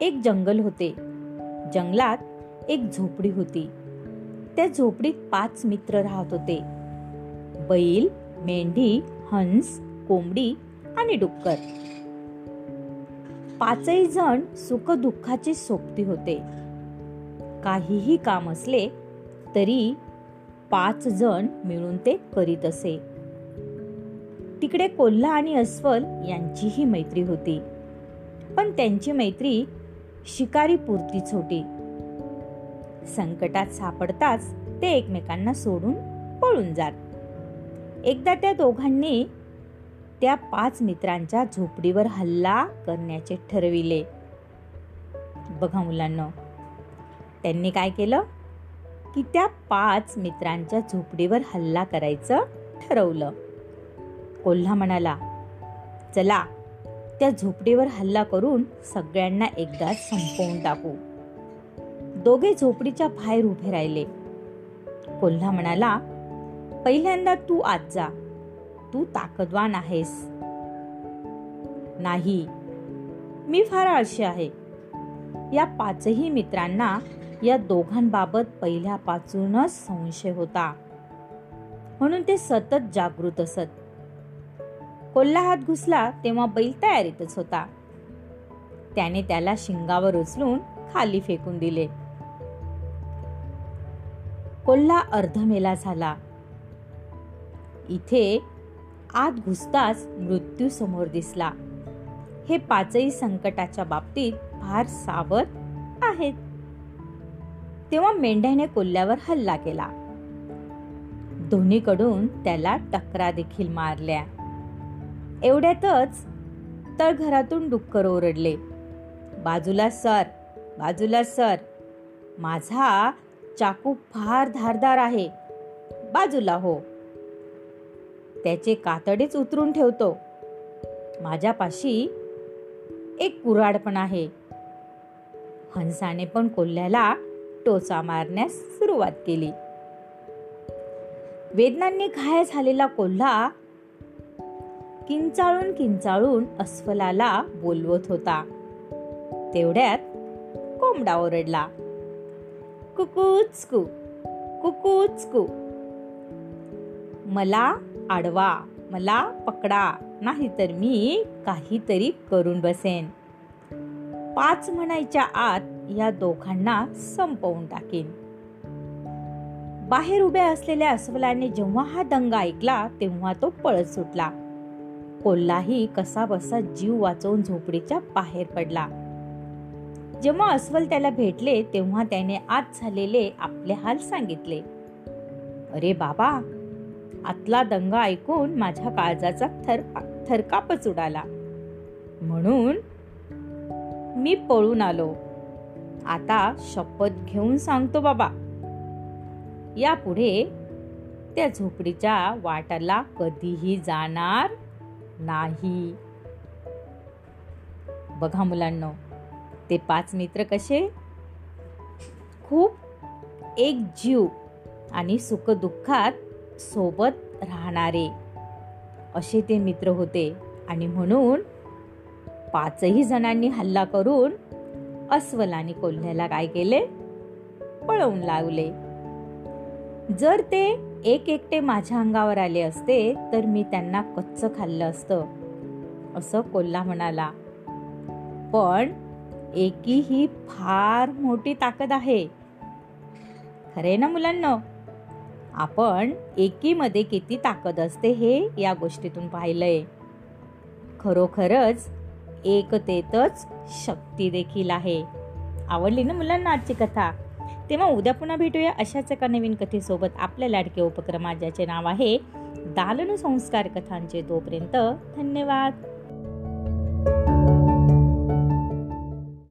एक जंगल होते. जंगलात एक झोपडी होती. त्या झोपडीत पाच मित्र राहत होते. बैल मेंढी हंस कोंबडी आणि डुक्कर. पाचही जण सुख दुःखाचे सोबती होते. काहीही काम असले तरी पाच जण मिळून ते करीत असे. तिकडे कोल्हा आणि अस्वल यांचीही मैत्री होती. पण त्यांची मैत्री शिकारी पुरतीच होती संकटात सापडताच ते एकमेकांना सोडून पळून जात. एकदा त्या दोघांनी त्या पाच मित्रांच्या झोपडीवर हल्ला करण्याचे ठरविले. बघा मुलांना त्यांनी काय केलं? की त्या पाच मित्रांच्या झोपडीवर हल्ला करायचं ठरवलं. कोल्हा म्हणाला चला त्या झोपडीवर हल्ला करून सगळ्यांना एकदा संपवून टाकू. दोघे झोपडीच्या बाहेर उभे राहिले. कोल्हा म्हणाला पहिल्यांदा तू आत जा. तू ताकदवान आहेस. नाही. मी फार आळशी आहे. या पाचही मित्रांना या दोघांबाबत पहिल्यापासूनच संशय होता. म्हणून ते सतत जागृत असत. कोल्हा हात घुसला तेव्हा बैल तयारीतच होता. त्याने त्याला शिंगावर उचलून खाली फेकून दिले. कोल्हा अर्धमेला झाला. इथे आत घुसताच मृत्यू समोर दिसला. हे पाचही संकटाच्या बाबतीत फार सावध आहेत. तेव्हा मेंढ्याने कोल्ह्यावर हल्ला केला. दोन्हीकडून त्याला टकरा देखील मारल्या. एवढ्यातच तळघरातून डुक्कर ओरडले. बाजूला सर बाजूला सर माझा चाकू फार धारदार आहे. बाजूला हो. त्याचे कातडीच उतरून ठेवतो. माझ्यापाशी एक कुराड पण आहे. हंसाने पण कोल्ह्याला टोचा मारण्यास सुरुवात केली. वेदनांनी घाय झालेला कोल्हा किंचाळून किंचाळून अस्वलाला बोलवत होता. तेवढ्यात कोंबडा ओरडला कुकूचकू कुकूचकू मला आडवा मला पकडा नाहीतर मी काहीतरी करून बसेन. पाच म्हणायच्या आत या दोघांना संपवून टाकेन. बाहेर उभ्या असलेल्या अस्वलाने जेव्हा हा दंगा ऐकला तेव्हा तो पळत सुटला. कोल्हाही कसा बसा जीव वाचवून झोपडीच्या बाहेर पडला. जेव्हा अस्वल त्याला भेटले तेव्हा त्याने आत झालेले आपले हाल सांगितले. अरे बाबा आतला दंगा ऐकून माझ्या काळजाचा थर थरकापच उडाला. म्हणून मी पळून आलो. आता शपथ घेऊन सांगतो बाबा. यापुढे त्या झोपडीच्या वाटाला कधीही जाणार नाही. बघा मुलांना ते पाच मित्र कसे? खूप एक जीव आणि सुखदुःखात सोबत राहणारे असे ते मित्र होते. आणि म्हणून पाचही जणांनी हल्ला करून अस्वल आणि कोल्ह्याला काय केले? पळवून लावले. जर ते एक एकटे माझ्या अंगावर आले असते तर मी त्यांना कच्च खाल्लं असतं. असं कोल्हा म्हणाला. पण एकी ही फार मोठी ताकद आहे. खरे ना मुलांना? आपण एकीमध्ये किती ताकद असते हे या गोष्टीतून पाहिलंय. खरोखरच एकतेतच शक्ती देखील आहे. आवडली ना मुलांना आजची कथा? तेव्हा उद्या पुन्हा भेटूया अशाच एका नवीन कथेसोबत आपल्या लाडके उपक्रमात ज्याचे नाव आहे दालन संस्कार कथांचे तोपर्यंत धन्यवाद.